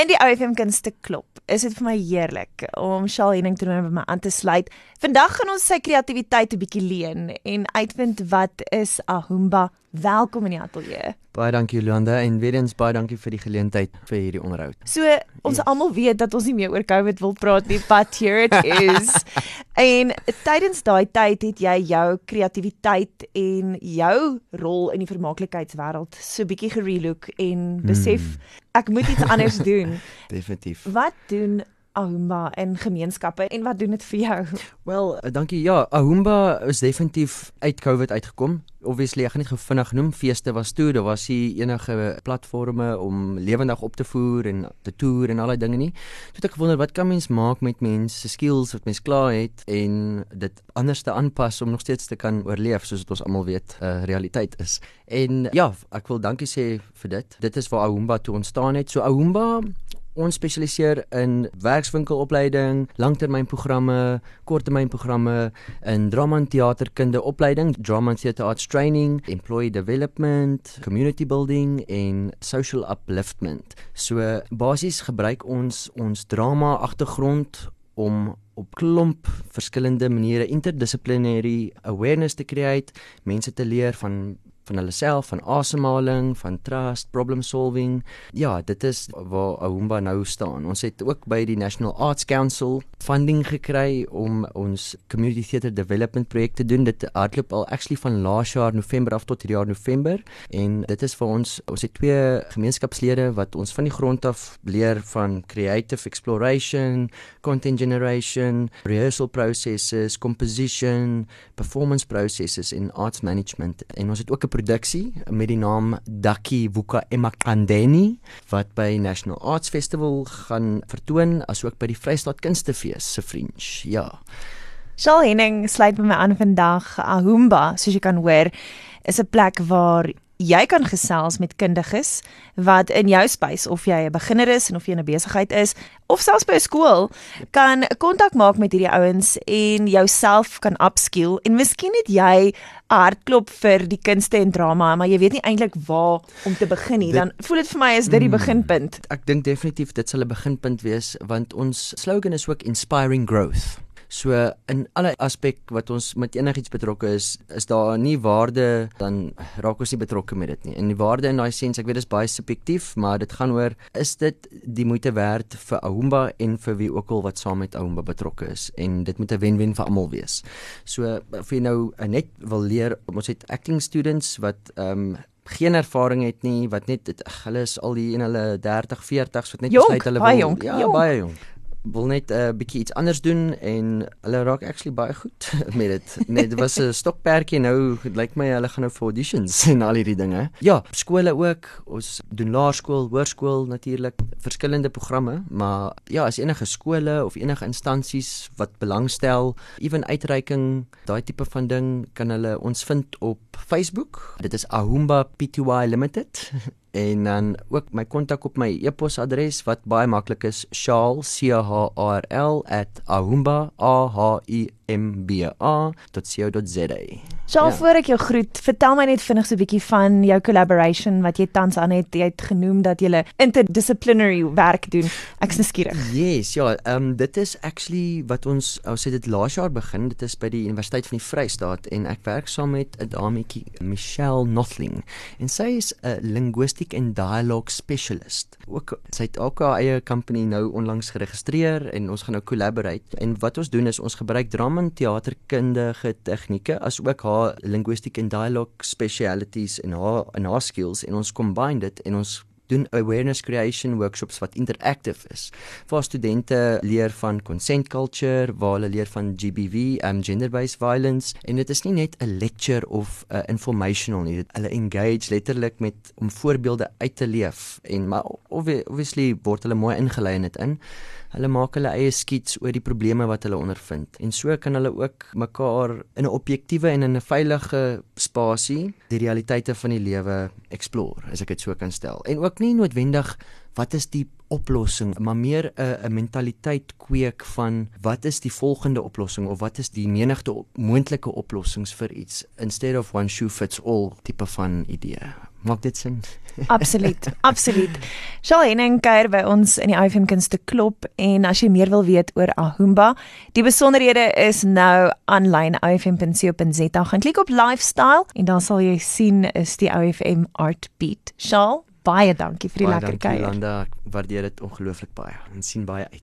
In die OFM kunste klop. Is dit vir my heerlik om Shaal Henning te by my aan te sluit. Vandag gaan ons sy kreatiwiteit 'n bietjie leen en uitvind wat is Ahumba. Welkom in die ateljee. Baie dankie Jolanda en weer eens baie dankie vir die geleentheid vir hierdie onderhoud. So, ons yes. almal weet dat ons nie meer oor COVID wil praat nie, but here it is. en tydens daai tyd het jy jou kreatiwiteit en jou rol in die vermaaklikheidswêreld so bietjie gerelook en besef hmm. ek moet iets anders doen. Definitief. Wat doen Ahumba en gemeenskappe en wat doen dit vir jou? Wel, eh, dankie. Ja, Ahumba is definitief uit COVID uitgekom. Obviously, ek gaan net gou vinnig noem. Feeste was toe, daar was nie enige platforms om lewendig op te voer en te toer en al daai dinge nie. So het ek gewonder wat kan mens maak met mense se skills wat mens klaar het en dit anders te aanpas om nog steeds te kan oorleef soos dit ons almal weet 'n uh, realiteit is. En ja, ek wil dankie sê vir dit. Dit is waar Ahumba toe ontstaan het. So Ahumba Ons spesialiseer in werkswinkelopleiding, langtermynprogramme, korttermynprogramme in drama en teaterkunde opleiding, drama and theatre arts training, employee development, community building en social upliftment. So basies gebruik ons ons drama agtergrond om op klomp verskillende maniere interdissiplinêre awareness te create, mense te leer van van hulle self, van asemhaling, van trust, problem solving. Ja, dit is waar Ahumba nou staan. Ons het ook by die National Arts Council funding gekry om ons community theatre development projek te doen. Dit hardloop al actually van laas jaar November af tot hierdie jaar November en dit is vir ons ons het twee gemeenskapslede wat ons van die grond af leer van creative exploration, content generation, rehearsal processes, composition, performance processes in arts management en ons het ook 'n produksie met die naam Daki Vuka Emakandeni wat by National Arts Festival gaan vertoon asook by die Vrystaat Kunstefees se Fringe. Ja. Shaal Henning sluit by my aan vandag. Ahumba, soos jy kan hoor, is 'n plek waar jy kan gesels met kundiges wat in jou space of jy 'n beginner is en of jy 'n besigheid is of selfs by 'n skool kan kontak maak met hierdie ouens en jouself kan upskill en miskien het jy 'n hartklop vir die kunste en drama maar jy weet nie eintlik waar om te begin nie. Dan voel dit vir my is dit die hmm. beginpunt. Ek dink definitief dit sal 'n beginpunt wees want ons slogan is ook inspiring growth So in alle aspek wat ons met enigiets betrokke is, is daar nie waarde dan raak ons nie betrokke met dit nie. En die waarde in daai sens, ek weet dit is baie subjektief, maar dit gaan oor is dit die moeite werd vir Ahumba en vir wie ook al wat saam met Ahumba betrokke is en dit moet 'n wen-wen vir almal wees. So vir jy nou net wil leer, ons het acting students wat ehm um, geen ervaring het nie wat net hulle is al die in hulle 30 40s wat net besluit hulle wil jong, ja jong. baie jong wil net 'n uh, bietjie iets anders doen en hulle raak actually baie goed met dit. Net was 'n stokperdjie nou, dit lyk my hulle gaan nou vir auditions en al hierdie dinge. Ja, skole ook. Ons doen laerskool, hoërskool natuurlik, verskillende programme, maar ja, as enige skole of enige instansies wat belangstel, ewen uitreiking, daai tipe van ding, kan hulle ons vind op Facebook. Dit is Ahumba Pty Limited en dan ook my kontak op my e-posadres wat baie maklik is shaal So ja. voor ek jou groet, vertel my net vinnig so 'n bietjie van jou collaboration wat jy tans aan het. Jy het genoem dat jy interdisciplinary werk doen. Ek is nuuskierig. Yes, ja, ehm um, dit is actually wat ons ons het dit laas jaar begin. Dit is by die Universiteit van die Vrystaat en ek werk saam met 'n dametjie Michelle Nothling en sy is 'n linguistic and dialogue specialist. Ook sy het ook haar eie company nou onlangs geregistreer en ons gaan nou collaborate. En wat ons doen is ons gebruik drama en teaterkundige tegnieke as ook haar linguistic and dialogue specialities en haar en haar skills en ons combine dit en ons doen awareness creation workshops wat interactive is. Vir studente leer van consent culture, waar hulle leer van GBV, um gender based violence en dit is nie net 'n lecture of 'n uh, informational nie. Hulle engage letterlik met om voorbeelde uit te leef en maar obviously word hulle mooi ingelei in dit in. Hulle maak hulle eie skets oor die probleme wat hulle ondervind en so kan hulle ook mekaar in 'n objektiewe en in 'n veilige spasie die realiteite van die lewe explore, as ek dit so kan stel. En ook nie noodwendig wat is die oplossing, maar meer 'n 'n mentaliteit kweek van wat is die volgende oplossing of wat is die menigte op, moontlike oplossings vir iets instead of one shoe fits all tipe van idee. Maak dit sin? Absoluut, absoluut. Shaal Henning kuier by ons in die IFM Kunste Klop en as jy meer wil weet oor Ahumba, die besonderhede is nou aanlyn ifm.co.za. Gaan klik op lifestyle en dan sal jy sien is die IFM Art Beat. Shaal, baie dankie vir die Baie lekker dankie, kuier. Jolanda, ek waardeer dit ongelooflik baie en sien baie uit.